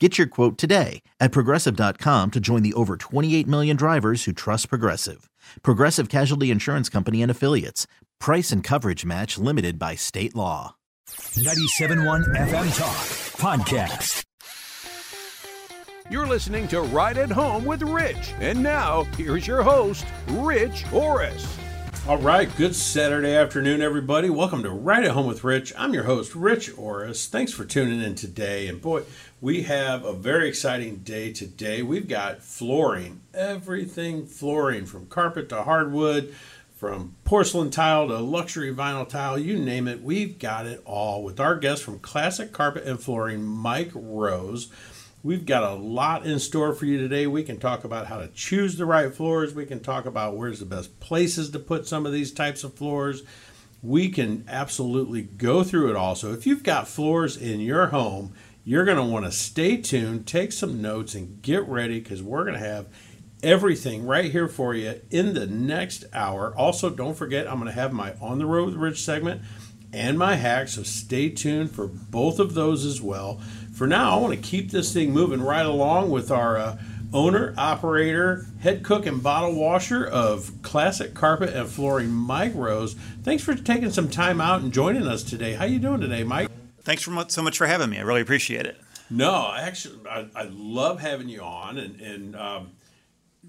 Get your quote today at progressive.com to join the over 28 million drivers who trust Progressive. Progressive Casualty Insurance Company and Affiliates. Price and coverage match limited by state law. 97.1 FM Talk Podcast. You're listening to Right at Home with Rich. And now, here's your host, Rich Oris. All right, good Saturday afternoon, everybody. Welcome to Right at Home with Rich. I'm your host, Rich Oris. Thanks for tuning in today. And boy, we have a very exciting day today. We've got flooring, everything flooring from carpet to hardwood, from porcelain tile to luxury vinyl tile, you name it. We've got it all with our guest from Classic Carpet and Flooring, Mike Rose. We've got a lot in store for you today. We can talk about how to choose the right floors. We can talk about where's the best places to put some of these types of floors. We can absolutely go through it all. So if you've got floors in your home, you're going to want to stay tuned, take some notes, and get ready because we're going to have everything right here for you in the next hour. Also, don't forget, I'm going to have my On the Road with Rich segment and my hack, so stay tuned for both of those as well for now, I want to keep this thing moving right along with our uh, owner, operator, head cook, and bottle washer of Classic Carpet and Flooring, Mike Rose. Thanks for taking some time out and joining us today. How you doing today, Mike? Thanks for so much for having me. I really appreciate it. No, I actually, I, I love having you on, and and um,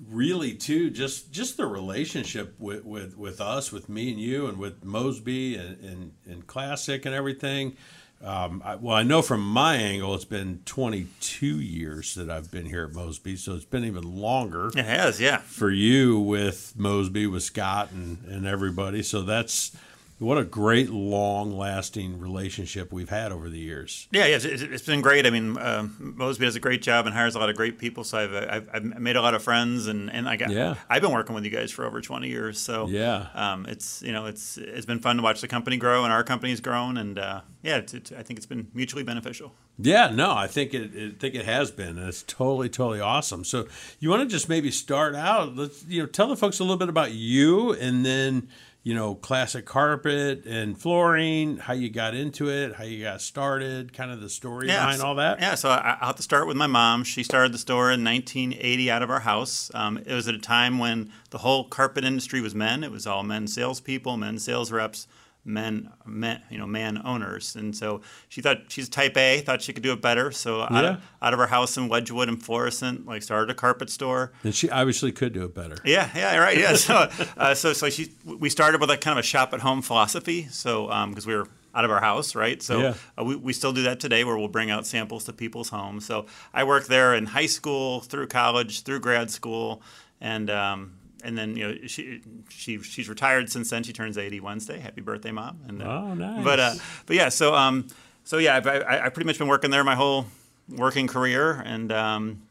really too, just just the relationship with, with with us, with me and you, and with Mosby and and, and Classic and everything. Um, I, well, I know from my angle, it's been 22 years that I've been here at Mosby, so it's been even longer. It has, yeah. For you with Mosby, with Scott, and, and everybody. So that's what a great, long-lasting relationship we've had over the years. Yeah, yeah, it's, it's been great. I mean, uh, Mosby does a great job and hires a lot of great people. So I've, I've, I've made a lot of friends, and, and I got yeah. I've been working with you guys for over twenty years. So yeah, um, it's you know it's it's been fun to watch the company grow and our company's grown, and uh, yeah, it's, it's, I think it's been mutually beneficial. Yeah, no, I think it, it think it has been, and it's totally, totally awesome. So, you want to just maybe start out? Let's you know tell the folks a little bit about you, and then you know, classic carpet and flooring, how you got into it, how you got started, kind of the story yeah, behind so, all that? Yeah, so I, will have to start with my mom. She started the store in 1980 out of our house. Um, it was at a time when the whole carpet industry was men. It was all men salespeople, men sales reps men, men, you know, man owners. And so she thought she's type A, thought she could do it better. So yeah. out, of, out of her house in Wedgwood and Florissant, like started a carpet store. And she obviously could do it better. Yeah, yeah, right. Yeah. so, uh, so, so she, we started with a kind of a shop at home philosophy. So, because um, we were out of our house, right? So yeah. uh, we, we still do that today where we'll bring out samples to people's homes. So I worked there in high school, through college, through grad school, and um, and then you know she she she's retired since then. She turns eighty Wednesday. Happy birthday, mom! And uh, oh, nice. But uh, but yeah, so um so yeah, I've, I, I pretty much been working there my whole working career, and um,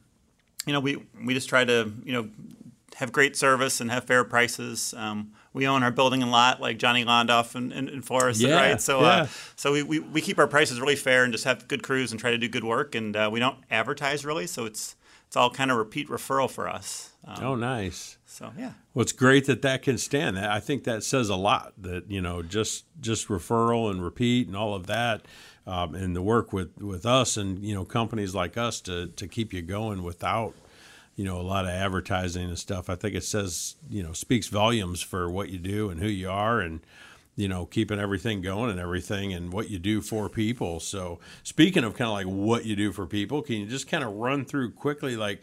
you know we we just try to you know have great service and have fair prices. Um, we own our building and lot like Johnny Londoff and, and, and Forrest, yeah, right? So, uh, yeah. uh, so we, we, we, keep our prices really fair and just have good crews and try to do good work. And uh, we don't advertise really, so it's it's all kind of repeat referral for us. Um, oh, nice. So yeah. Well, it's great that that can stand. I think that says a lot. That you know, just just referral and repeat and all of that, um, and the work with with us and you know companies like us to to keep you going without you know a lot of advertising and stuff. I think it says you know speaks volumes for what you do and who you are and you know, keeping everything going and everything and what you do for people. So, speaking of kind of like what you do for people, can you just kind of run through quickly, like,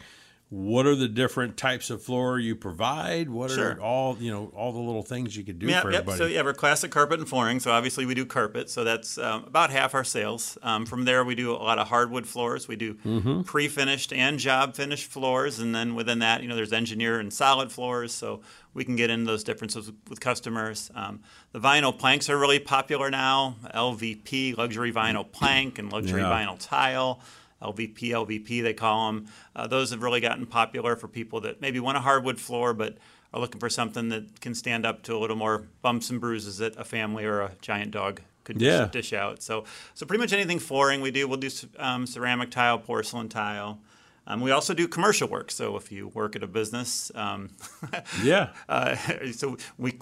what are the different types of floor you provide? What Sure. are all, you know, all the little things you could do Yeah, for yep. everybody? So yeah, we're classic carpet and flooring. So obviously we do carpet. So that's um, about half our sales. Um, from there, we do a lot of hardwood floors. We do Mm-hmm. pre-finished and job finished floors, and then within that, you know, there's engineer and solid floors. So we can get into those differences with, with customers. Um, the vinyl planks are really popular now. LVP, luxury vinyl plank, and luxury Yeah. vinyl tile. LVP, LVP, they call them. Uh, those have really gotten popular for people that maybe want a hardwood floor, but are looking for something that can stand up to a little more bumps and bruises that a family or a giant dog could dish, Yeah. dish out. So, so pretty much anything flooring we do, we'll do um, ceramic tile, porcelain tile. Um, we also do commercial work. So if you work at a business, um, yeah. uh, so we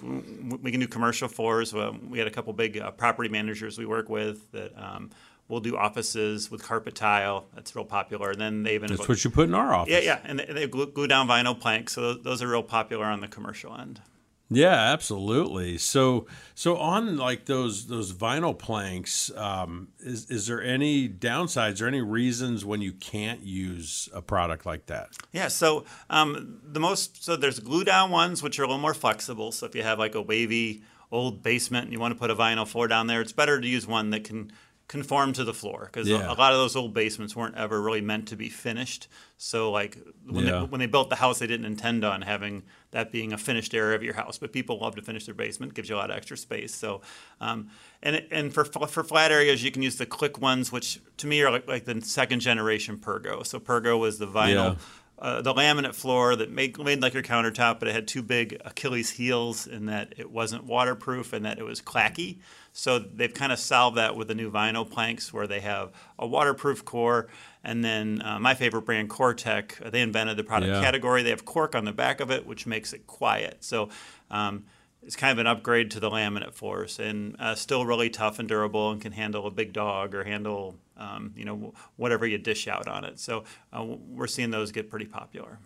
we can do commercial floors. We had a couple big uh, property managers we work with that um, will do offices with carpet tile. That's real popular. And then they even That's what you put in our office. yeah yeah, and they, they glue, glue down vinyl planks. So those, those are real popular on the commercial end. Yeah, absolutely. So, so on like those those vinyl planks, um, is is there any downsides or any reasons when you can't use a product like that? Yeah, so um, the most so there's glue down ones which are a little more flexible. So if you have like a wavy old basement and you want to put a vinyl floor down there, it's better to use one that can conform to the floor because Yeah. a, lot of those old basements weren't ever really meant to be finished. So like when, Yeah. they, when they built the house, they didn't intend on having that being a finished area of your house. But people love to finish their basement; gives you a lot of extra space. So, um, and and for for flat areas, you can use the click ones, which to me are like, like the second generation Pergo. So Pergo was the vinyl Yeah. uh, the laminate floor that made, made like your countertop, but it had two big Achilles heels in that it wasn't waterproof and that it was clacky. So they've kind of solved that with the new vinyl planks where they have a waterproof core. And then uh, my favorite brand, COREtec, uh, they invented the product Yeah. category. They have cork on the back of it, which makes it quiet. So um, it's kind of an upgrade to the laminate floors and uh, still really tough and durable and can handle a big dog or handle um, you know whatever you dish out on it. So uh, we're seeing those get pretty popular.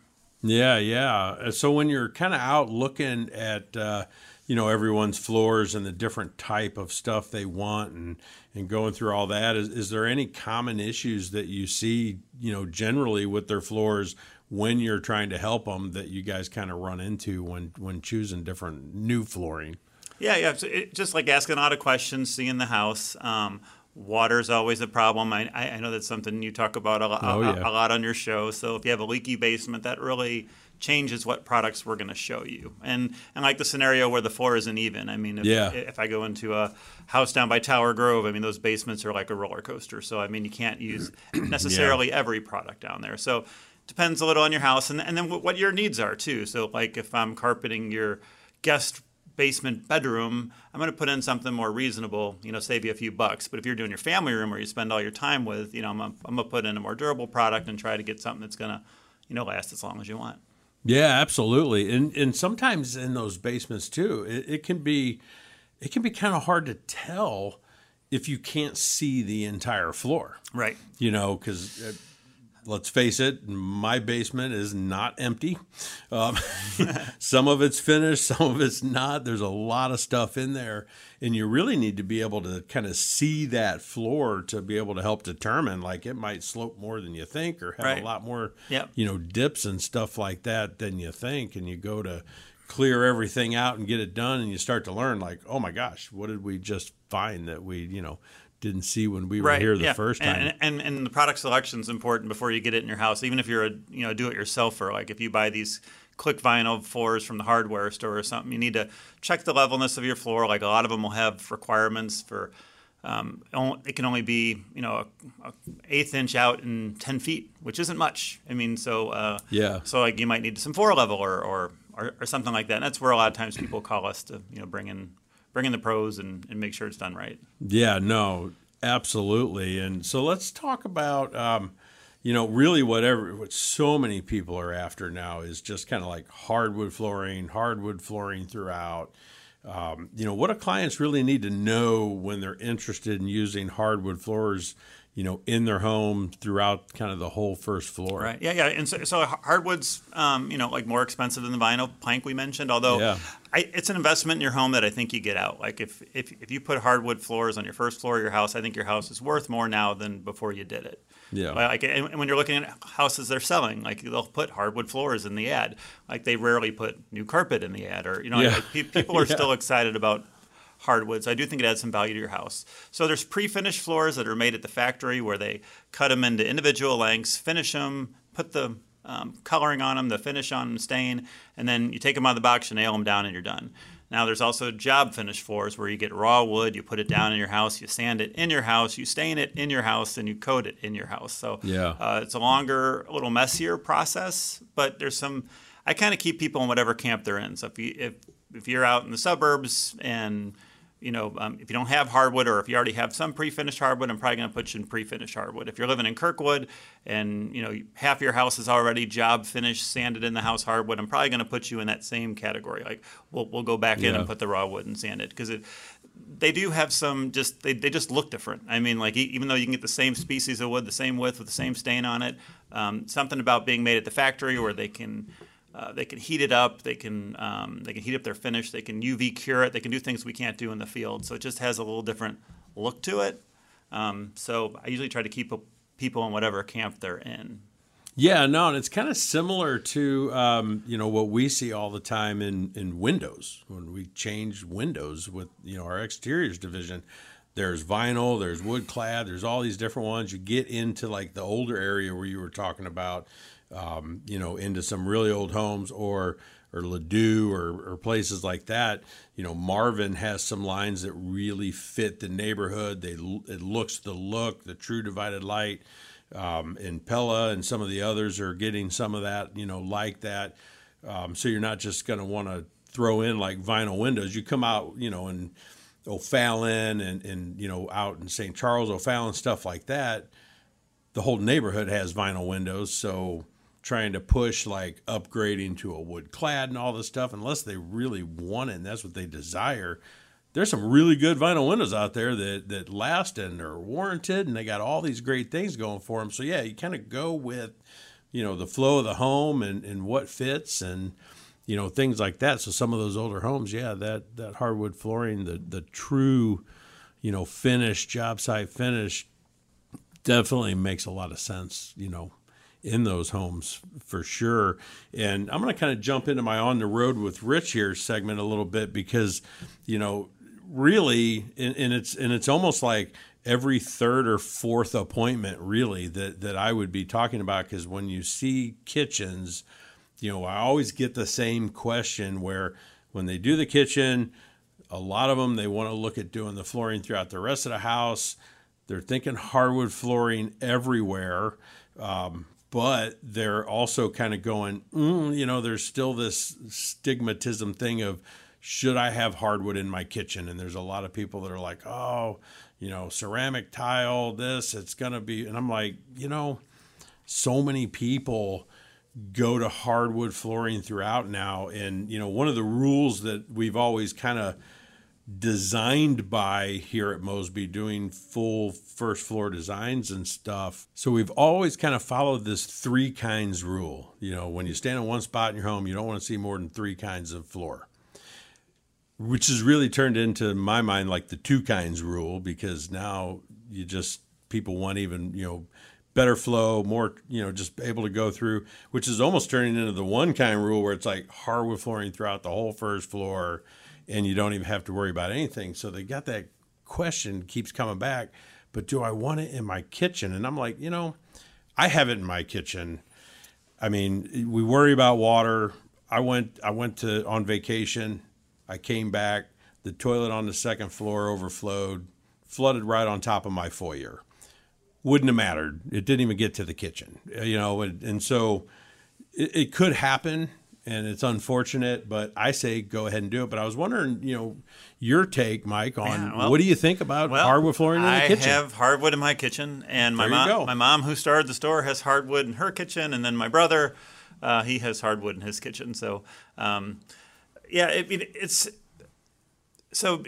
Yeah, yeah. So when you're kind of out looking at, uh, you know, everyone's floors and the different type of stuff they want and, and going through all that, is, is there any common issues that you see, you know, generally with their floors when you're trying to help them that you guys kind of run into when, when choosing different new flooring? Yeah, yeah. So it, just like asking a lot of questions, seeing the house. Um, water's always a problem. I, I know that's something you talk about a, lo- Oh, a, a lot on your show. So if you have a leaky basement, that really changes what products we're going to show you. And and like the scenario where the floor isn't even. I mean, if, Yeah. if I go into a house down by Tower Grove, I mean those basements are like a roller coaster. So I mean you can't use necessarily every product down there. So depends a little on your house and and then what what your needs are too. So like if I'm carpeting your guest basement bedroom, I'm going to put in something more reasonable, you know, save you a few bucks. But if you're doing your family room where you spend all your time with, you know, I'm going I'm to put in a more durable product and try to get something that's going to, you know, last as long as you want. Yeah, absolutely. And and sometimes in those basements too, it, it can be it can be kind of hard to tell if you can't see the entire floor. Right. You know, because uh, let's face it, my basement is not empty. Um, some of it's finished, some of it's not. There's a lot of stuff in there, and you really need to be able to kind of see that floor to be able to help determine like it might slope more than you think or have Right. a lot more Yep. you know dips and stuff like that than you think and you go to clear everything out and get it done and you start to learn like oh my gosh what did we just find that we you know didn't see when we were right here the yeah. first time. and, and and the product selection is important before you get it in your house even if you're a you know do it yourselfer like if you buy these click vinyl floors from the hardware store or something you need to check the levelness of your floor. Like a lot of them will have requirements for um, it can only be you know a, a eighth inch out in 10 feet which isn't much. I mean so uh, Yeah. so like you might need some four level or, or or or something like that. And that's where a lot of times people call us to you know bring in bring in the pros and, and make sure it's done right Yeah, no, absolutely. And so let's talk about, um, you know, really whatever what so many people are after now is just kind of like hardwood flooring, hardwood flooring throughout. Um, you know, what do clients really need to know when they're interested in using hardwood floors? You know, in their home throughout kind of the whole first floor. Right. Yeah, yeah. And so, so hardwoods, um, you know, like more expensive than the vinyl plank we mentioned. Although Yeah. I, it's an investment in your home that I think you get out. Like if, if if you put hardwood floors on your first floor of your house, I think your house is worth more now than before you did it. Yeah. Like, and and when you're looking at houses they're selling, like they'll put hardwood floors in the ad. Like they rarely put new carpet in the ad, or you know, Yeah. like, pe- people are Yeah. still excited about hardwoods. I do think it adds some value to your house. So there's pre-finished floors that are made at the factory where they cut them into individual lengths, finish them, put the um, coloring on them, the finish on them, stain, and then you take them out of the box, you nail them down, and you're done. Now there's also job finish floors where you get raw wood, you put it down in your house, you sand it in your house, you stain it in your house, and you coat it in your house. So Yeah. uh, it's a longer, a little messier process, but there's some. I kind of keep people in whatever camp they're in. So if you if if you're out in the suburbs and you know um, if you don't have hardwood or if you already have some pre-finished hardwood, I'm probably going to put you in pre-finished hardwood. If you're living in Kirkwood and you know half your house is already job finished, sanded in the house hardwood, I'm probably going to put you in that same category. Like we'll we'll go back in and put the raw wood and sand it because it they do have some just they, they just look different i mean like even though you can get the same species of wood the same width with the same stain on it um, something about being made at the factory where they can uh, they can heat it up. They can um, they can heat up their finish. They can uv cure it. They can do things we can't do in the field. So it just has a little different look to it. Um, so i usually try to keep people in whatever camp they're in. Yeah, no, and it's kind of similar to um, you know what we see all the time in in windows. When we change windows with you know our exteriors division. There's vinyl, there's wood clad, there's all these different ones. You get into like the older area where you were talking about, um, you know, into some really old homes or or Ladue or, or places like that. You know, Marvin has some lines that really fit the neighborhood. They it looks the look, the true divided light um, and Pella and some of the others are getting some of that, you know, like that. Um, so you're not just going to want to throw in like vinyl windows. You come out, you know, in O'Fallon and, and, you know, out in St. Charles, O'Fallon, stuff like that. The whole neighborhood has vinyl windows. So trying to push like upgrading to a wood clad and all this stuff, unless they really want it and that's what they desire, there's some really good vinyl windows out there that that last and are warranted and they got all these great things going for them so yeah you kind of go with you know the flow of the home and and what fits and you know things like that. So some of those older homes yeah that that hardwood flooring the the true you know finish job site finish definitely makes a lot of sense you know in those homes for sure. And I'm going to kind of jump into my on the road with Rich here segment a little bit because, you know, really, and, and it's and it's almost like every third or fourth appointment really that that I would be talking about because when you see kitchens, you know, I always get the same question where when they do the kitchen, a lot of them they want to look at doing the flooring throughout the rest of the house. They're thinking hardwood flooring everywhere. Um, but they're also kind of going, mm, you know, there's still this stigmatism thing of should I have hardwood in my kitchen? And there's a lot of people that are like, oh, you know, ceramic tile, this, it's going to be. And I'm like, you know, so many people go to hardwood flooring throughout now. And, you know, one of the rules that we've always kind of designed by here at Mosby doing full first floor designs and stuff. So we've always kind of followed this three kinds rule. You know, when you stand in one spot in your home, you don't want to see more than three kinds of floor. Which has really turned into in my mind like the two kinds rule because now you just people want even, you know, better flow, more, you know, just able to go through, which is almost turning into the one kind rule where it's like hardwood flooring throughout the whole first floor and you don't even have to worry about anything. So they got that question keeps coming back, but do I want it in my kitchen? And I'm like, you know, I have it in my kitchen. I mean, we worry about water. I went I went to on vacation. I came back, the toilet on the second floor overflowed, flooded right on top of my foyer. Wouldn't have mattered. It didn't even get to the kitchen, you know, and, and so it, it could happen and it's unfortunate, but I say go ahead and do it. But I was wondering, you know, your take, Mike, on Yeah, well- what do you think about Well, hardwood flooring in the I kitchen? I have hardwood in my kitchen, and my There you go. mom, my mom who started the store, has hardwood in her kitchen, and then my brother, uh, he has hardwood in his kitchen. So, um, yeah, it, it, it's so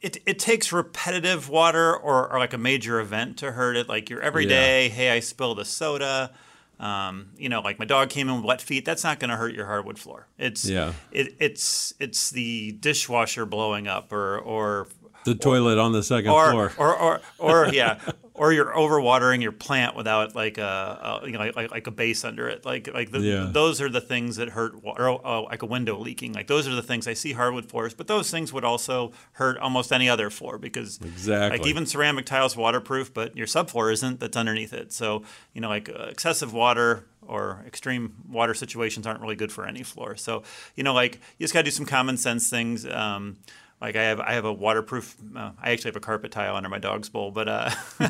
it, it takes repetitive water or, or like a major event to hurt it. Like your everyday, hey, I spilled a soda. Um, you know, like my dog came in with wet feet. That's not going to hurt your hardwood floor. It's Yeah. It, it's it's the dishwasher blowing up or or The toilet on the second or, floor. or or or yeah, or you're overwatering your plant without like a, a you know like, like a base under it. Like like the, Yeah. those are the things that hurt. Or oh, like a window leaking. Like those are the things I see hardwood floors, but those things would also hurt almost any other floor because Exactly. like even ceramic tiles waterproof, but your subfloor isn't. That's underneath it. So you know like uh, excessive water. Or extreme water situations aren't really good for any floor. So, you know, like you just got to do some common sense things. Um, like I have, I have a waterproof. Uh, I actually have a carpet tile under my dog's bowl, but uh,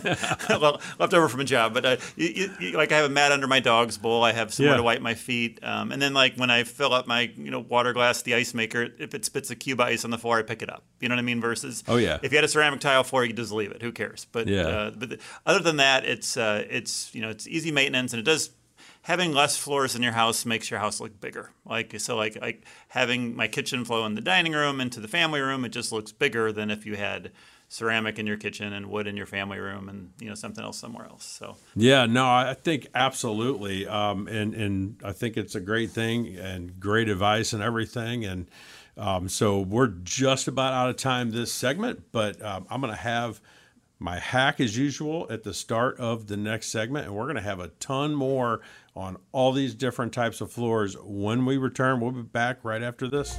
well, left over from a job. But uh, you, you, like I have a mat under my dog's bowl. I have somewhere Yeah. to wipe my feet, um, and then like when I fill up my you know water glass, the ice maker, if it spits a cube of ice on the floor, I pick it up. You know what I mean? Versus Oh, yeah. if you had a ceramic tile floor, you just leave it. Who cares? But Yeah. uh, but the, other than that, it's uh, it's you know it's easy maintenance, and it does having less floors in your house makes your house look bigger. Like so, like like having my kitchen flow in the dining room into the family room, it just looks bigger than if you had ceramic in your kitchen and wood in your family room, and you know something else somewhere else. So Yeah, no, I think absolutely, um, and and I think it's a great thing and great advice and everything. And um, so we're just about out of time this segment, but um, I'm going to have my hack as usual at the start of the next segment, and we're going to have a ton more on all these different types of floors when we return. We'll be back right after this.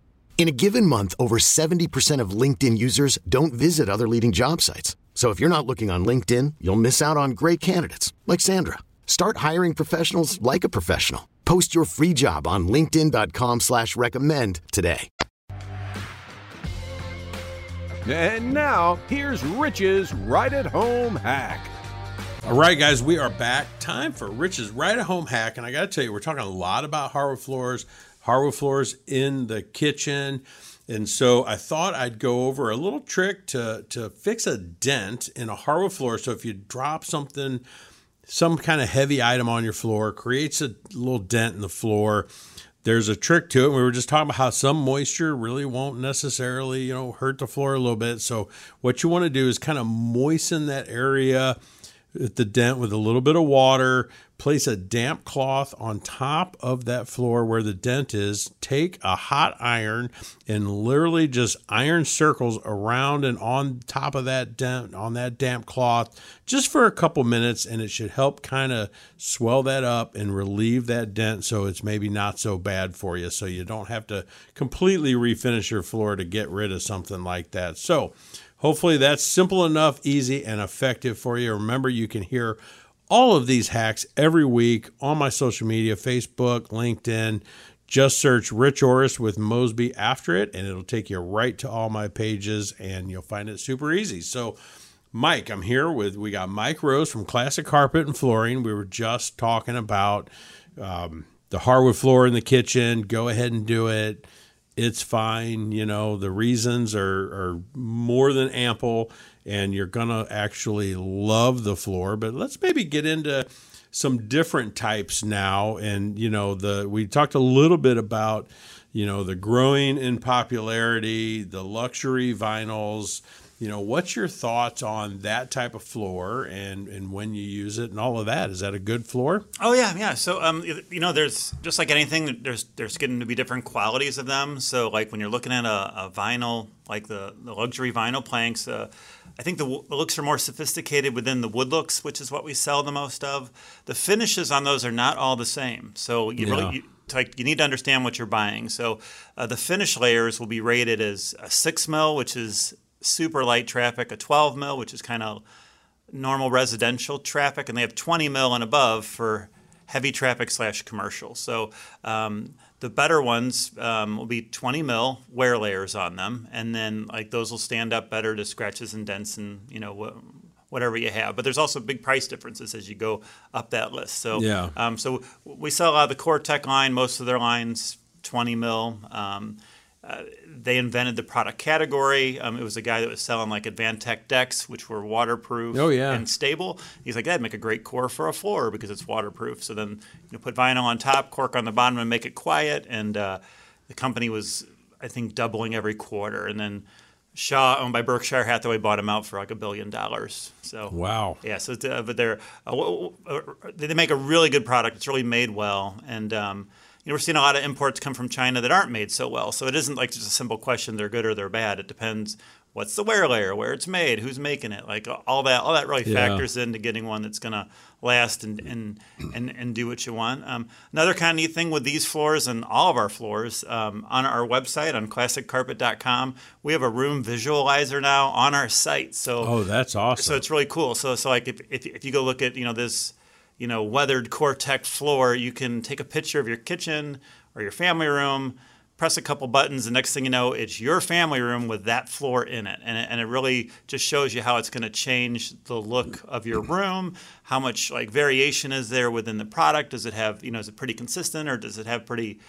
In a given month, over 70% of LinkedIn users don't visit other leading job sites. So if you're not looking on LinkedIn, you'll miss out on great candidates like Sandra. Start hiring professionals like a professional. Post your free job on linkedin.com slash recommend today. And now, here's Rich's right at home hack. All right, guys, we are back. Time for Rich's right at home hack. And I got to tell you, we're talking a lot about hardwood floors, hardwood floors in the kitchen. And so I thought I'd go over a little trick to, to fix a dent in a hardwood floor. So if you drop something, some kind of heavy item on your floor, creates a little dent in the floor. There's a trick to it. We were just talking about how some moisture really won't necessarily, you know, hurt the floor a little bit. So what you want to do is kind of moisten that area at the dent with a little bit of water. Place a damp cloth on top of that floor where the dent is. Take a hot iron and literally just iron circles around and on top of that dent on that damp cloth just for a couple minutes and it should help kind of swell that up and relieve that dent so it's maybe not so bad for you so you don't have to completely refinish your floor to get rid of something like that. So, Hopefully, that's simple enough, easy, and effective for you. Remember, you can hear all of these hacks every week on my social media Facebook, LinkedIn. Just search Rich Oris with Mosby after it, and it'll take you right to all my pages, and you'll find it super easy. So, Mike, I'm here with, we got Mike Rose from Classic Carpet and Flooring. We were just talking about um, the hardwood floor in the kitchen. Go ahead and do it it's fine. You know, the reasons are, are more than ample, and you're going to actually love the floor. But let's maybe get into some different types now. And, you know, the we talked a little bit about, you know, the growing in popularity, the luxury vinyls. You know, what's your thoughts on that type of floor and, and when you use it and all of that? Is that a good floor? Oh yeah, yeah. So um, you know, there's just like anything, there's there's going to be different qualities of them. So like when you're looking at a, a vinyl, like the, the luxury vinyl planks, uh, I think the, the, looks are more sophisticated within the wood looks, which is what we sell the most of. The finishes on those are not all the same. So you yeah. really you, like you need to understand what you're buying. So uh, the finish layers will be rated as a six mil, which is super light traffic, a 12 mil, which is kind of normal residential traffic, and they have 20 mil and above for heavy traffic slash commercial. So um, the better ones um, will be 20 mil wear layers on them, and then like those will stand up better to scratches and dents and you know whatever you have. But there's also big price differences as you go up that list. So yeah. Um, so we sell a lot of the COREtec line. Most of their lines 20 mil. Um, uh, they invented the product category. Um, it was a guy that was selling like Advantech decks, which were waterproof oh, yeah. and stable. He's like, that'd make a great core for a floor because it's waterproof. So then you know, put vinyl on top, cork on the bottom, and make it quiet. And uh, the company was, I think, doubling every quarter. And then Shaw, owned by Berkshire Hathaway, bought them out for like a billion dollars. So wow, yeah. So uh, but they're uh, they make a really good product. It's really made well, and um, you know, we're seeing a lot of imports come from China that aren't made so well. So it isn't like just a simple question they're good or they're bad. It depends what's the wear layer, where it's made, who's making it, like all that. All that really yeah. factors into getting one that's going to last and, and and and do what you want. Um, another kind of neat thing with these floors and all of our floors um, on our website on classiccarpet.com, we have a room visualizer now on our site. So oh, that's awesome. So it's really cool. So so like if if, if you go look at you know this you know, weathered COREtec floor, you can take a picture of your kitchen or your family room, press a couple buttons, and next thing you know, it's your family room with that floor in it. And it, and it really just shows you how it's going to change the look of your room, how much like variation is there within the product. Does it have, you know, is it pretty consistent or does it have pretty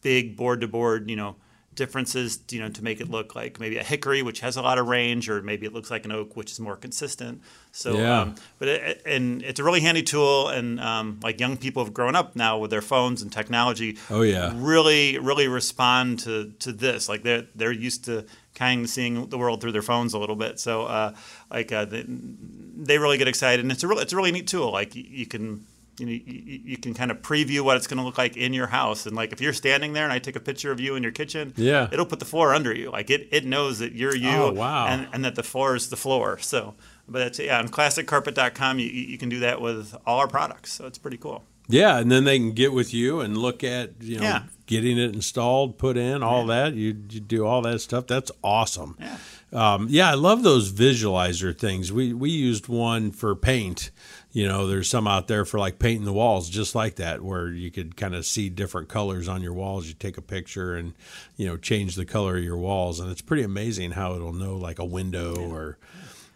big board to board, you know, differences, you know, to make it look like maybe a hickory, which has a lot of range, or maybe it looks like an oak, which is more consistent. So, yeah. um, but it, and it's a really handy tool, and um, like young people have grown up now with their phones and technology. Oh yeah, really, really respond to to this. Like they're they're used to kind of seeing the world through their phones a little bit. So, uh, like uh, they, they, really get excited, and it's a really it's a really neat tool. Like you, you can you, know, you, you, can kind of preview what it's going to look like in your house. And like if you're standing there and I take a picture of you in your kitchen, yeah, it'll put the floor under you. Like it, it knows that you're you, oh, wow. and, and that the floor is the floor. So, but yeah, on classiccarpet.com, you, you can do that with all our products. So it's pretty cool. Yeah, and then they can get with you and look at you know yeah. getting it installed, put in all yeah. that. You, you do all that stuff. That's awesome. Yeah. Um, yeah, I love those visualizer things. We we used one for paint you know there's some out there for like painting the walls just like that where you could kind of see different colors on your walls you take a picture and you know change the color of your walls and it's pretty amazing how it'll know like a window or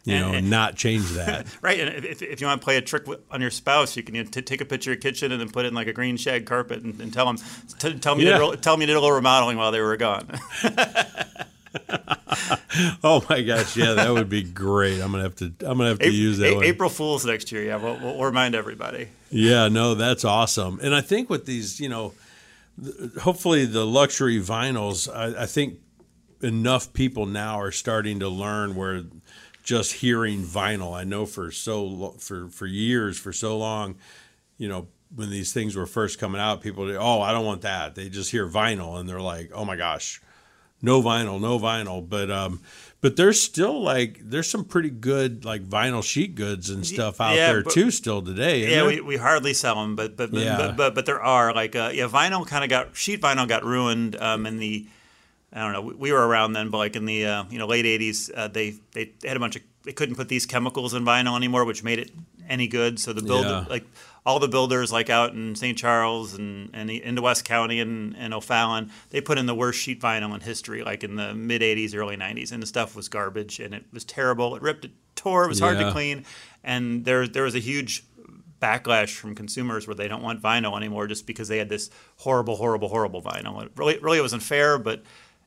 you and, know, and not change that. right. And if, if you want to play a trick on your spouse, you can you know, t- take a picture of your kitchen and then put it in like a green shag carpet and, and tell them, t- tell me, yeah. to, tell me to do a little remodeling while they were gone. oh my gosh, yeah, that would be great. I'm gonna have to. I'm gonna have to use that. A- April Fools next year. Yeah, we'll, we'll, remind everybody. Yeah, no, that's awesome. And I think with these, you know, hopefully the luxury vinyls, I, I think enough people now are starting to learn where just hearing vinyl. I know for so for for years, for so long, you know, when these things were first coming out, people, oh, I don't want that. They just hear vinyl and they're like, oh my gosh no vinyl, no vinyl. But um, but there's still like there's some pretty good like vinyl sheet goods and stuff out yeah, there but, too still today. Yeah, we, we hardly sell them, but but but yeah. but, but, but, there are like uh, yeah, vinyl kind of got sheet vinyl got ruined um, in the I don't know we, we were around then, but like in the uh, you know late '80s, uh, they they had a bunch of they couldn't put these chemicals in vinyl anymore, which made it any good. So the build yeah. like all the builders like out in St. Charles and, and into West County and, and O'Fallon, they put in the worst sheet vinyl in history, like in the mid 80s, early 90s. And the stuff was garbage and it was terrible. It ripped, it tore, it was hard to clean. And there, there was a huge backlash from consumers where they don't want vinyl anymore just because they had this horrible, horrible, horrible vinyl. It really, really wasn't fair, but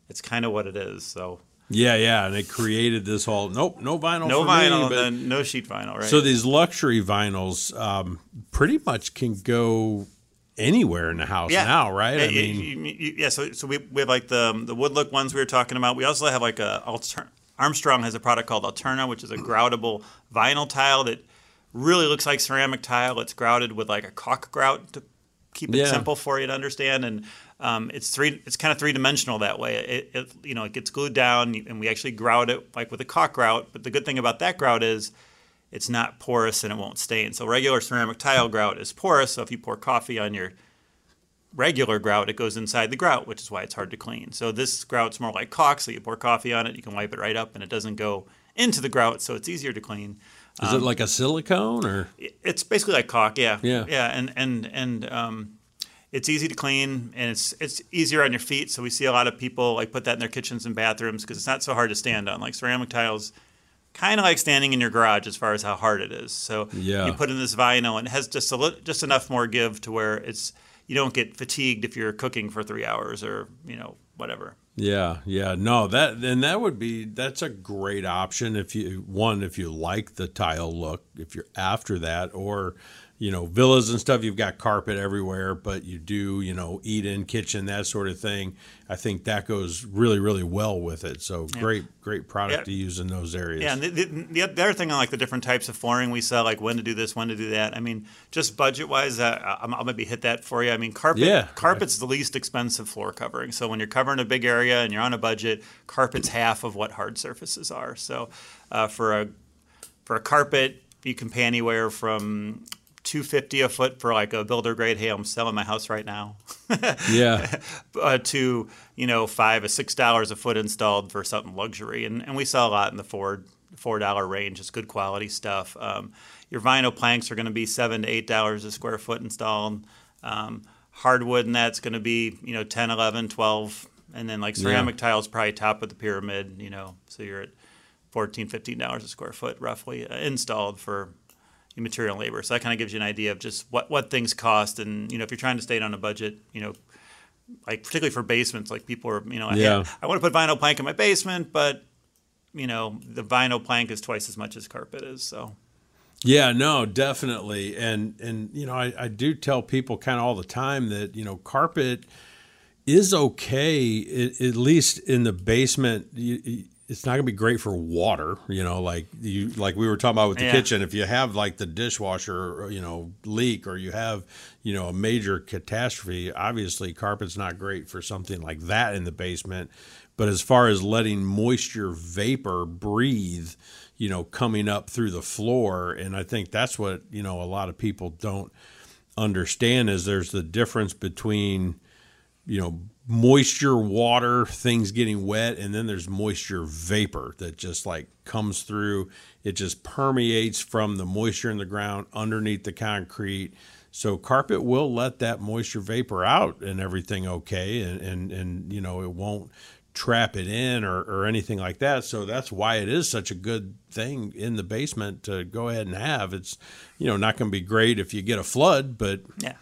it's kind of what it is. So Yeah, yeah, and it created this whole nope, no vinyl, no vinyl, me, then no sheet vinyl, right? So these luxury vinyls um, pretty much can go anywhere in the house now, right? I Yeah, mean, you- you- you- yeah. So, so we, we have like the the wood look ones we were talking about. We also have like a alter, Armstrong has a product called Alterna, which is a groutable vinyl tile that really looks like ceramic tile. It's grouted with like a caulk grout to keep it Yeah. simple for you to understand, and um, it's three. It's kind of three dimensional that way. It, it you know it gets glued down, and we actually grout it like with a caulk grout. But the good thing about that grout is it's not porous and it won't stain. So regular ceramic tile grout is porous. So if you pour coffee on your regular grout, it goes inside the grout, which is why it's hard to clean. So this grout's more like caulk. So you pour coffee on it, you can wipe it right up, and it doesn't go into the grout, so it's easier to clean. Is it like a silicone or? It's basically like caulk, yeah, Yeah. yeah, and and and um, it's easy to clean and it's it's easier on your feet. So we see a lot of people like put that in their kitchens and bathrooms because it's not so hard to stand on. Like ceramic tiles, kind of like standing in your garage as far as how hard it is. So Yeah. you put in this vinyl and it has just a li- just enough more give to where it's you don't get fatigued if you're cooking for three hours or you know whatever. Yeah, yeah, no, that and that would be that's a great option if you one if you like the tile look, if you're after that, or you know villas and stuff, you've got carpet everywhere, but you do you know eat in kitchen that sort of thing. I think that goes really really well with it. So great great product Yeah. to use in those areas. Yeah, and the, the, the other thing on like the different types of flooring we sell, like when to do this, when to do that. I mean, just budget wise, uh, I'm- I'll maybe hit that for you. I mean, carpet, Yeah. carpet's the least expensive floor covering. So when you're covering a big area and you're on a budget, carpet's half of what hard surfaces are. So uh, for a for a carpet, you can pay anywhere from. 250 a foot for like a builder grade hey i'm selling my house right now yeah, uh, to you know five or six dollars a foot installed for something luxury, and, and we sell a lot in the four four dollar range. It's good quality stuff. Um, your vinyl planks are going to be seven to eight dollars a square foot installed. Um, hardwood and that's going to be you know 10 11 12 and then like ceramic tiles probably top of the pyramid you know so you're at 14 15 dollars a square foot roughly uh, installed for material and labor so that kind of gives you an idea of just what what things cost and you know if you're trying to stay on a budget you know like particularly for basements, like people are, you know, Yeah. I, I want to put vinyl plank in my basement, but you know, the vinyl plank is twice as much as carpet is. So Yeah, no, definitely, and and you know, I, I do tell people kind of all the time that you know, carpet is okay, at, at least in the basement. You- it's not gonna be great for water, you know, like you like we were talking about with the Yeah. kitchen. If you have like the dishwasher, uh, you know, leak, or you have you know a major catastrophe, obviously carpet's not great for something like that in the basement. But as far as letting moisture vapor breathe, you know, coming up through the floor, and I think that's what you know a lot of people don't understand is there's the difference between you know moisture water things getting wet and then there's moisture vapor that just like comes through. It just permeates from the moisture in the ground underneath the concrete. So carpet will let that moisture vapor out and everything okay and and, and you know it won't trap it in or, or anything like that. So that's why it is such a good thing in the basement to go ahead and have. It's you know not going to be great if you get a flood but yeah,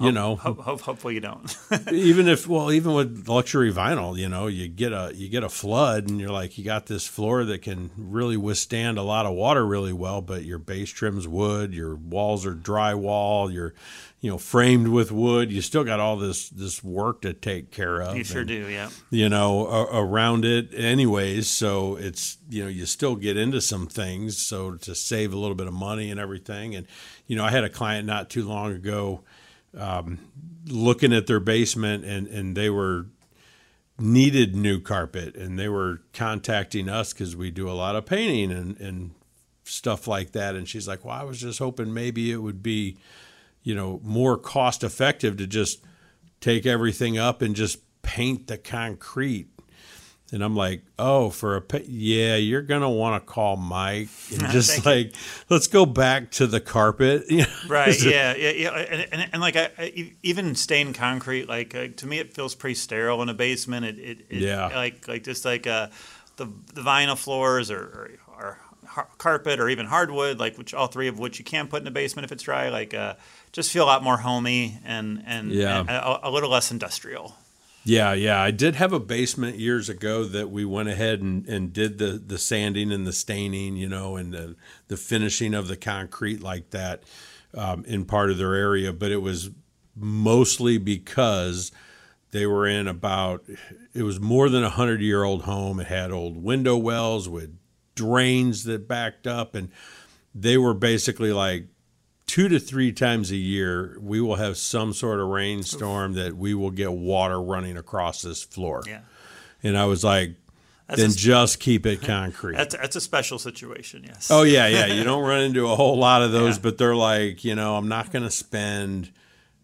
you know ho- ho- hopefully you don't. even if well even with luxury vinyl you know you get a you get a flood and you're like you got this floor that can really withstand a lot of water really well but your base trim's wood your walls are drywall you're you know framed with wood you still got all this this work to take care of you sure and, do, yeah. you know a- around it anyways so it's you know you still get into some things so to save a little bit of money and everything and you know i had a client not too long ago um, looking at their basement and and they were needed new carpet and they were contacting us because we do a lot of painting and and stuff like that. And she's like well i was just hoping maybe it would be you know more cost effective to just take everything up and just paint the concrete and I'm like, oh, for a pa- yeah, you're gonna want to call Mike and just like, let's go back to the carpet. You? Right. Yeah. Yeah. Yeah. And, and, and like I, I, even stained concrete, like uh, to me, it feels pretty sterile in a basement. It, it, it Yeah. Like like just like uh, the the vinyl floors or, or, or har- carpet or even hardwood, like which all three of which you can put in a basement if it's dry. Like uh, just feel a lot more homey and and, Yeah. and a, a little less industrial. Yeah, yeah. I did have a basement years ago that we went ahead and, and did the, the sanding and the staining, you know, and the, the finishing of the concrete like that um, in part of their area. But it was mostly because they were in about, it was more than a 100 year old home. It had old window wells with drains that backed up. And they were basically like, two to three times a year, we will have some sort of rainstorm that we will get water running across this floor. Yeah. And I was like, That's then a- just keep it concrete. That's that's a special situation. Yes. oh, yeah, yeah. You don't run into a whole lot of those, Yeah. but they're like, you know, I'm not going to spend,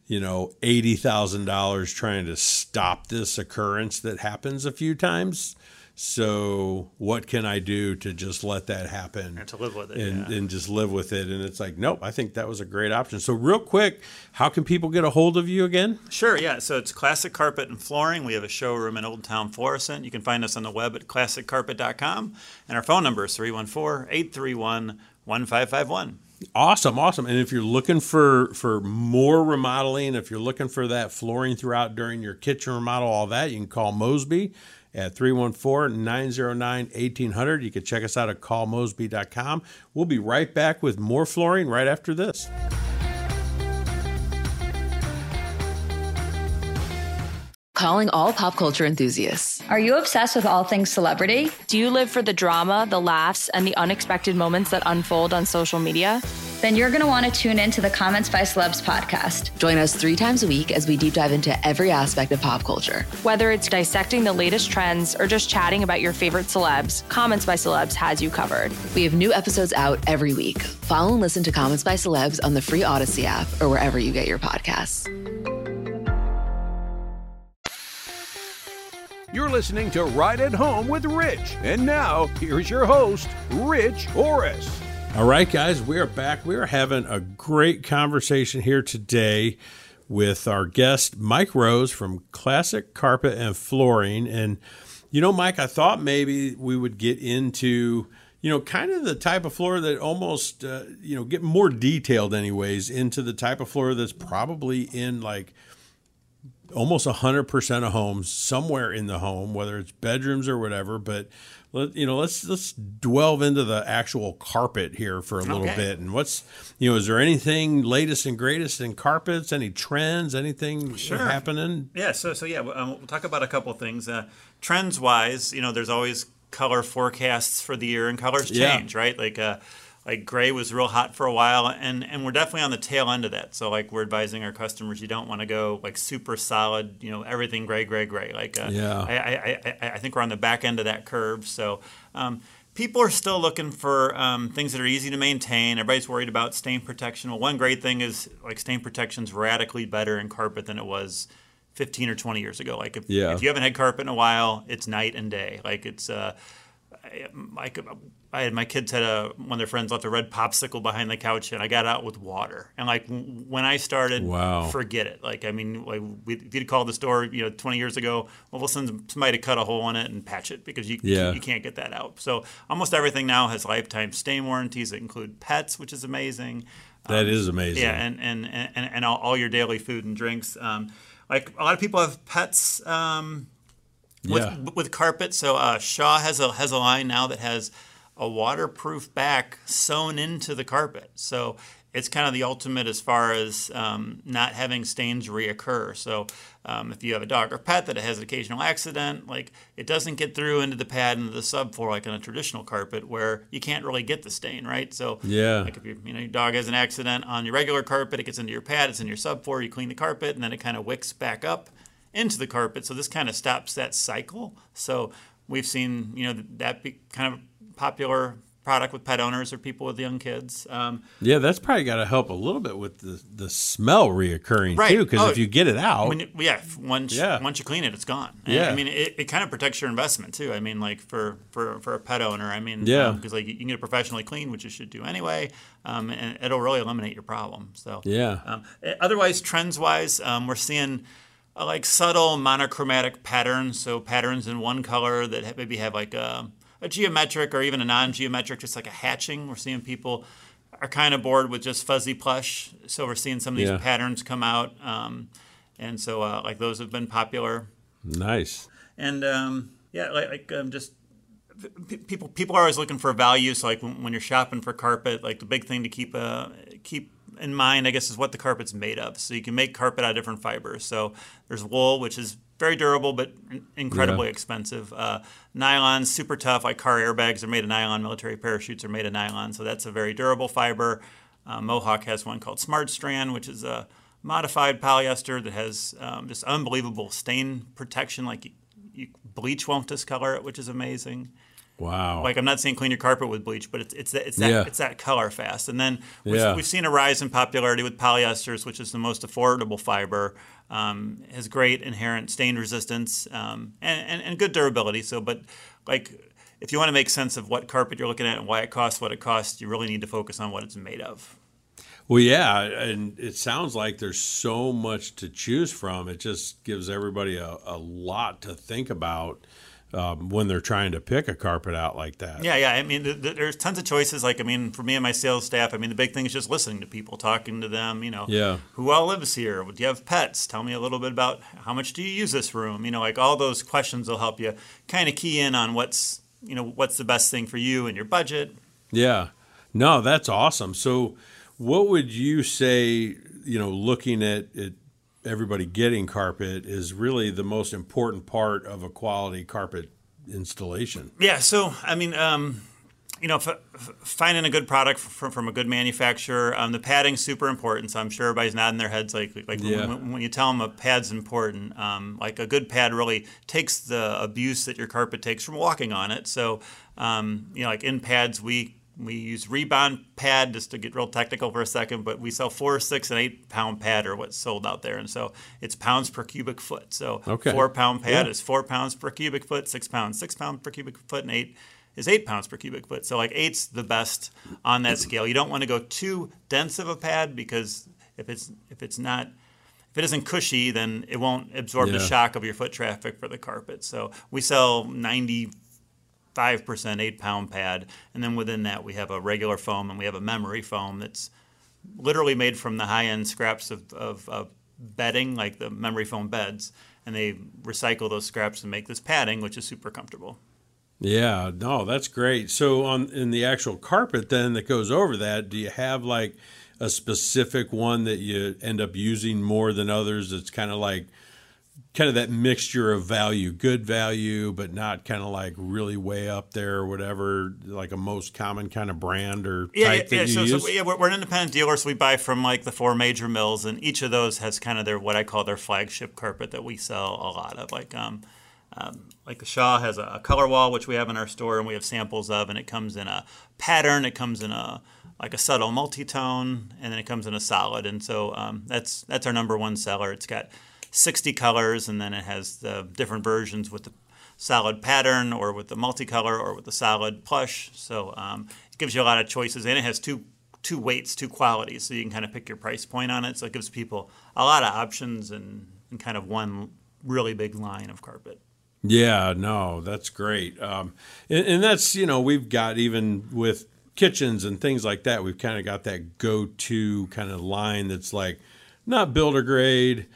you know, $80,000 trying to stop this occurrence that happens a few times. So, what can I do to just let that happen? And to live with it, and, yeah. and just live with it. And it's like, nope, I think that was a great option. So, real quick, how can people get a hold of you again? Sure, yeah. So it's Classic Carpet and Flooring. We have a showroom in Old Town Florissant. You can find us on the web at classiccarpet.com. And our phone number is 314 831 1551. Awesome, awesome. And if you're looking for for more remodeling, if you're looking for that flooring throughout during your kitchen remodel, all that, you can call Mosby at 314-909-1800. You can check us out at callmosby.com. We'll be right back with more flooring right after this. Calling all pop culture enthusiasts. Are you obsessed with all things celebrity? Do you live for the drama, the laughs, and the unexpected moments that unfold on social media? Then you're going to want to tune in to the Comments by Celebs podcast. Join us three times a week as we deep dive into every aspect of pop culture. Whether it's dissecting the latest trends or just chatting about your favorite celebs, Comments by Celebs has you covered. We have new episodes out every week. Follow and listen to Comments by Celebs on the free Odyssey app or wherever you get your podcasts. You're listening to Right at Home with Rich. And now, here's your host, Rich Oris. All right, guys, we are back. We are having a great conversation here today with our guest, Mike Rose from Classic Carpet and Flooring. And, you know, Mike, I thought maybe we would get into, you know, kind of the type of floor that almost, uh, you know, get more detailed, anyways, into the type of floor that's probably in like almost 100% of homes somewhere in the home whether it's bedrooms or whatever but let, you know let's let's delve into the actual carpet here for a little Okay. bit and what's you know is there anything latest and greatest in carpets any trends anything Sure. happening Yeah, so so yeah, um, we'll talk about a couple of things. Uh, trends wise, you know, there's always color forecasts for the year, and colors Yeah. change, right? Like uh, like gray was real hot for a while, and and we're definitely on the tail end of that. So like we're advising our customers, you don't want to go like super solid, you know, everything gray, gray, gray. Like uh, Yeah. I, I, I, I think we're on the back end of that curve. So. Um, People are still looking for um, things that are easy to maintain. Everybody's worried about stain protection. Well, one great thing is like stain protection's radically better in carpet than it was 15 or 20 years ago. Like if, Yeah. if you haven't had carpet in a while, it's night and day. Like it's uh, I, I, could- I had my kids had a one of their friends left a red popsicle behind the couch, and I got out with water. And like when I started, Wow. forget it. Like I mean, like we, if you'd called the store, you know, 20 years ago, well, we'll send somebody to cut a hole in it and patch it because you Yeah. you can't get that out. So almost everything now has lifetime stain warranties that include pets, which is amazing. That is amazing Yeah, and and and, and all, all your daily food and drinks. Um, like a lot of people have pets um, Yeah. with carpet. So uh, Shaw has a has a line now that has a waterproof back sewn into the carpet. So it's kind of the ultimate as far as um, not having stains reoccur. So um, if you have a dog or pet that has an occasional accident, like it doesn't get through into the pad into the subfloor like on a traditional carpet where you can't really get the stain, right? So Yeah. like if your you know your dog has an accident on your regular carpet, it gets into your pad, it's in your subfloor, you clean the carpet, and then it kind of wicks back up into the carpet. So this kind of stops that cycle. So we've seen you know that be kind of popular product with pet owners or people with young kids. Um, yeah that's probably got to help a little bit with the the smell reoccurring Right. too because Oh, if you get it out when you, yeah, once Yeah. once you clean it, it's gone. Yeah. I mean, it, it kind of protects your investment too. I mean, like for for, for a pet owner, I mean, Yeah. because like you can get it professionally cleaned, which you should do anyway, um, and it'll really eliminate your problem. So Yeah. Um, eh, otherwise, trends wise, um, we're seeing. Like subtle monochromatic patterns, so patterns in one color that maybe have like a, a geometric or even a non-geometric, just like a hatching. We're seeing people are kind of bored with just fuzzy plush, so we're seeing some of these Yeah. patterns come out, um, and so uh, like those have been popular. Nice. And um, yeah, like, like um, just p- people people are always looking for value. So like when, when you're shopping for carpet, like the big thing to keep uh, keep in mind, I guess, is what the carpet's made of. So you can make carpet out of different fibers. So there's wool, which is very durable but incredibly Yeah. expensive. Uh, nylon, super tough. Like car airbags are made of nylon. Military parachutes are made of nylon. So that's a very durable fiber. Uh, Mohawk has one called SmartStrand, which is a modified polyester that has um, just unbelievable stain protection. Like you, you, bleach won't discolor it, which is amazing. Wow. Like I'm not saying clean your carpet with bleach, but it's it's that it's that Yeah. it's that color fast. And then we've, Yeah. we've seen a rise in popularity with polyesters, which is the most affordable fiber. Um, has great inherent stain resistance um, and, and and good durability. So, but like if you want to make sense of what carpet you're looking at and why it costs what it costs, you really need to focus on what it's made of. Well, yeah, and it sounds like there's so much to choose from. It just gives everybody a, a lot to think about um, when they're trying to pick a carpet out like that. Yeah, yeah. I mean, th- th- there's tons of choices. Like, I mean, for me and my sales staff, I mean, the big thing is just listening to people, talking to them. You know, Yeah. who all lives here? Do you have pets? Tell me a little bit about how much do you use this room? You know, like all those questions will help you kind of key in on what's you know what's the best thing for you and your budget. Yeah. No, that's awesome. So, what would you say, you know, looking at, at everybody getting carpet is really the most important part of a quality carpet installation? Yeah. So, I mean, um, you know, f- f- finding a good product from, from a good manufacturer. Um, the padding's super important. So I'm sure everybody's nodding their heads like like Yeah. when, when you tell them a pad's important. Um, like a good pad really takes the abuse that your carpet takes from walking on it. So um, you know, like in pads, we we use rebound pad just to get real technical for a second, but we sell four, six, and eight pound pad are what's sold out there, and so it's pounds per cubic foot. So Okay. four pound pad Yeah. is four pounds per cubic foot, six pounds, six pounds per cubic foot, and eight is eight pounds per cubic foot. So like eight's the best on that scale. You don't want to go too dense of a pad because if it's if it's not if it isn't cushy, then it won't absorb the shock of your foot traffic for the carpet. So we sell ninety five percent eight pound pad, and then within that we have a regular foam and we have a memory foam that's literally made from the high end scraps of, of, of bedding, like the memory foam beds, and they recycle those scraps and make this padding, which is super comfortable. Yeah, no, that's great. So on in the actual carpet then that goes over that, do you have like a specific one that you end up using more than others It's kind of like kind of that mixture of value, good value, but not kind of like really way up there or whatever, like a most common kind of brand or Yeah, type yeah, that yeah. you So, use? so yeah, we're, we're an independent dealer, so we buy from like the four major mills, and each of those has kind of their what I call their flagship carpet that we sell a lot of. Like, um, um, like the Shaw has a, a color wall which we have in our store, and we have samples of, and it comes in a pattern, it comes in a like a subtle multi-tone, and then it comes in a solid, and so um, that's that's our number one seller. It's got 60 colors, and then it has the different versions with the solid pattern or with the multicolor or with the solid plush. So um, it gives you a lot of choices, and it has two two weights, two qualities, so you can kind of pick your price point on it. So it gives people a lot of options and, and kind of one really big line of carpet. Yeah, no, that's great. Um, and, and that's, you know, we've got even with kitchens and things like that, we've kind of got that go to kind of line that's like not builder grade,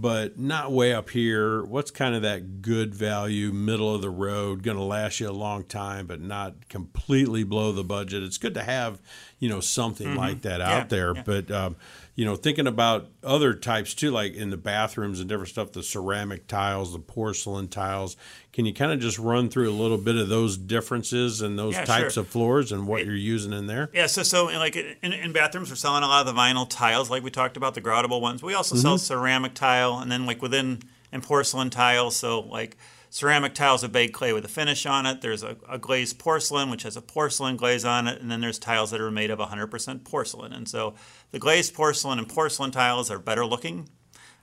but not way up here. What's kind of that good value, middle of the road, going to last you a long time, but not completely blow the budget? It's good to have, you know, something like that Mm-hmm. Yeah, out there. yeah. But, um, you know, thinking about other types too, like in the bathrooms and different stuff, the ceramic tiles, the porcelain tiles. Can you kind of just run through a little bit of those differences and those Yeah, types sure. of floors and what you're using in there? Yeah, so so like in, in bathrooms, we're selling a lot of the vinyl tiles, like we talked about, the groutable ones. We also sell mm-hmm. ceramic tile, and then like within and porcelain tiles. So like ceramic tiles are baked clay with a finish on it. There's a, a glazed porcelain, which has a porcelain glaze on it, and then there's tiles that are made of 100% porcelain. And so the glazed porcelain and porcelain tiles are better looking.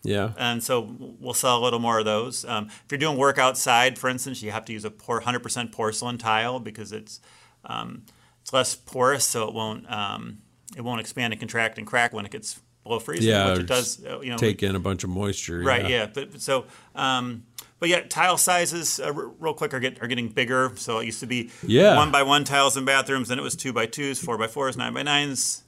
Yeah. And so we'll sell a little more of those. Um, if you're doing work outside, for instance, you have to use a 100% porcelain tile because it's um, it's less porous, so it won't um, it won't expand and contract and crack when it gets below freezing, Yeah, which it does. uh, You know, Take in a bunch of moisture. Right. Yeah. But but so, um, but yet, tile sizes uh, r- real quick are get are getting bigger. So it used to be Yeah. one by one tiles in bathrooms, then it was two by twos, four by fours, nine by nines.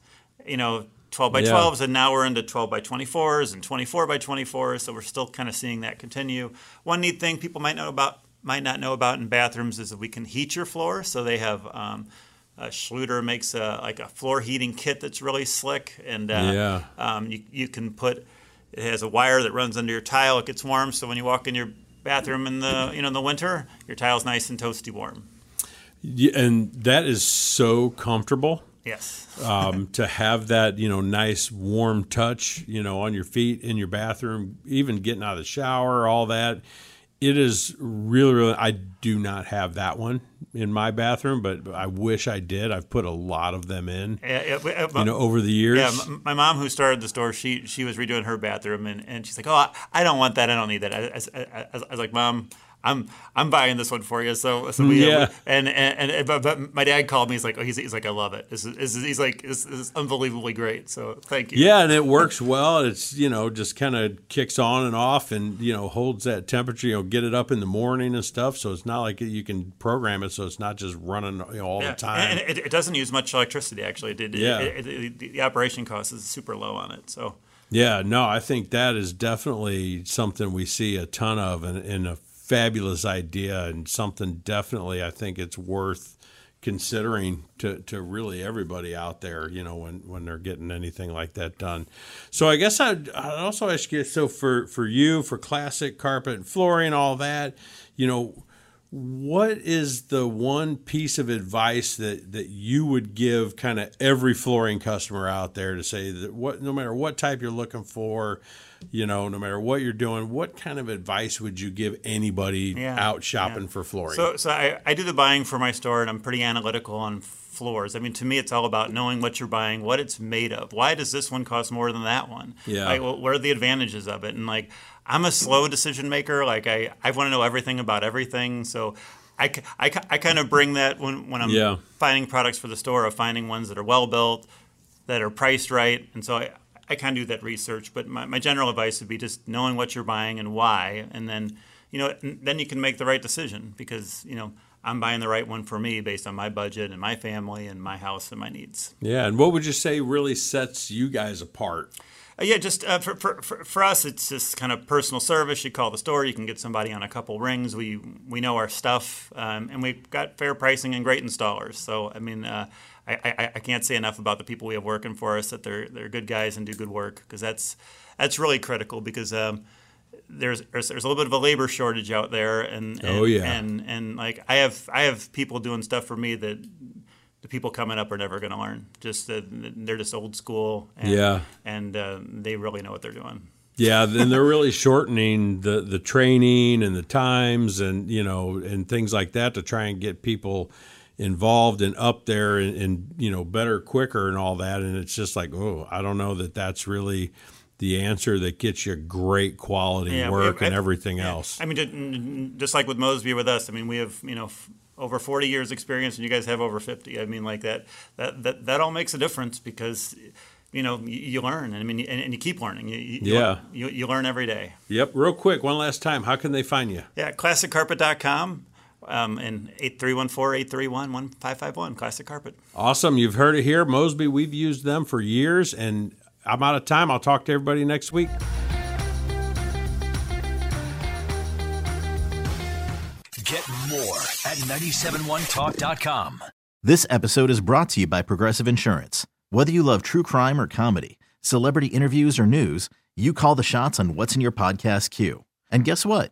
You know, 12 by Yeah. 12s, and now we're into 12 by 24s and 24 by 24s. So we're still kind of seeing that continue. One neat thing people might know about might not know about in bathrooms is that we can heat your floor. So they have um, uh, Schluter makes a, like a floor heating kit that's really slick, and uh, Yeah. um, you you can put it has a wire that runs under your tile. It gets warm, so when you walk in your bathroom in the you know in the winter, your tile's nice and toasty warm. Yeah, and that is so comfortable. Yes. um, to have that, you know, nice warm touch, you know, on your feet in your bathroom, even getting out of the shower, all that. It is really, really. I do not have that one in my bathroom, but I wish I did. I've put a lot of them in, Yeah, yeah, uh, you know, over the years. Yeah, my mom who started the store, she she was redoing her bathroom, and, and she's like, "Oh, I, I don't want that. I don't need that." I, I, I, I was like, "Mom, I'm I'm buying this one for you." So so we, Yeah. and, and and but, but my dad called me. He's like, "Oh, he's, he's like, I love it. This is, this is he's like, this is unbelievably great." So thank you. Yeah, and it works well. It's you know just kind of kicks on and off, and you know holds that temperature. You know, get it up in the morning and stuff. So it's not like you can program it, so it's not just running you know, all Yeah, the time. and it, it doesn't use much electricity. Actually, it did. Yeah. it, the operation cost is super low on it. So Yeah, no, I think that is definitely something we see a ton of in, and a fabulous idea and something definitely I think it's worth considering to, to really everybody out there, you know, when, when they're getting anything like that done. So I guess I'd, I'd also ask you, so for, for you, for classic carpet and flooring, all that, you know, what is the one piece of advice that, that you would give kind of every flooring customer out there to say that what no matter what type you're looking for, you know, no matter what you're doing, what kind of advice would you give anybody Yeah, out shopping yeah. for flooring? So, so I, I do the buying for my store, and I'm pretty analytical on floors. I mean, to me, it's all about knowing what you're buying, what it's made of. Why does this one cost more than that one? Yeah. Like, well, what are the advantages of it? And like, I'm a slow decision maker. Like, I, I want to know everything about everything. So. I, I, I kind of bring that when, when I'm Yeah. finding products for the store, of finding ones that are well built, that are priced right. And so I, I kind of do that research. But my, my general advice would be just knowing what you're buying and why. And then, you know, then you can make the right decision because, you know, I'm buying the right one for me based on my budget and my family and my house and my needs. yeah, and what would you say really sets you guys apart? Uh, yeah, just uh, for, for, for, for us, it's just kind of personal service. You call the store, you can get somebody on a couple rings. We we know our stuff, um, and we've got fair pricing and great installers. So I mean, uh, I, I, I can't say enough about the people we have working for us that they're they're good guys and do good work because that's that's really critical because. Um, there's, there's there's a little bit of a labor shortage out there, and, and Oh, yeah. and and like I have I have people doing stuff for me that the people coming up are never going to learn. Just that they're just old school. And, Yeah. and uh, they really know what they're doing. Yeah, then they're really shortening the the training and the times and you know and things like that to try and get people involved and up there and, and you know better quicker and all that and it's just like oh I don't know that that's really the answer that gets you great quality Yeah, work have- and everything yeah. else. I mean, just like with Mosby with us. I mean, we have you know f- over 40 years experience, and you guys have over 50. I mean, like that that that, that all makes a difference because. You know, you, you learn, and I mean, and, and you keep learning. You, you, Yeah. you, you learn every day. Yep, real quick, one last time, how can they find you? Yeah, classiccarpet.com um, and 8314-831-1551, Classic Carpet. Awesome, you've heard it here, Mosby. We've used them for years, and I'm out of time. I'll talk to everybody next week. Get more at 971talk.com. This episode is brought to you by Progressive Insurance. Whether you love true crime or comedy, celebrity interviews or news, you call the shots on what's in your podcast queue. And guess what?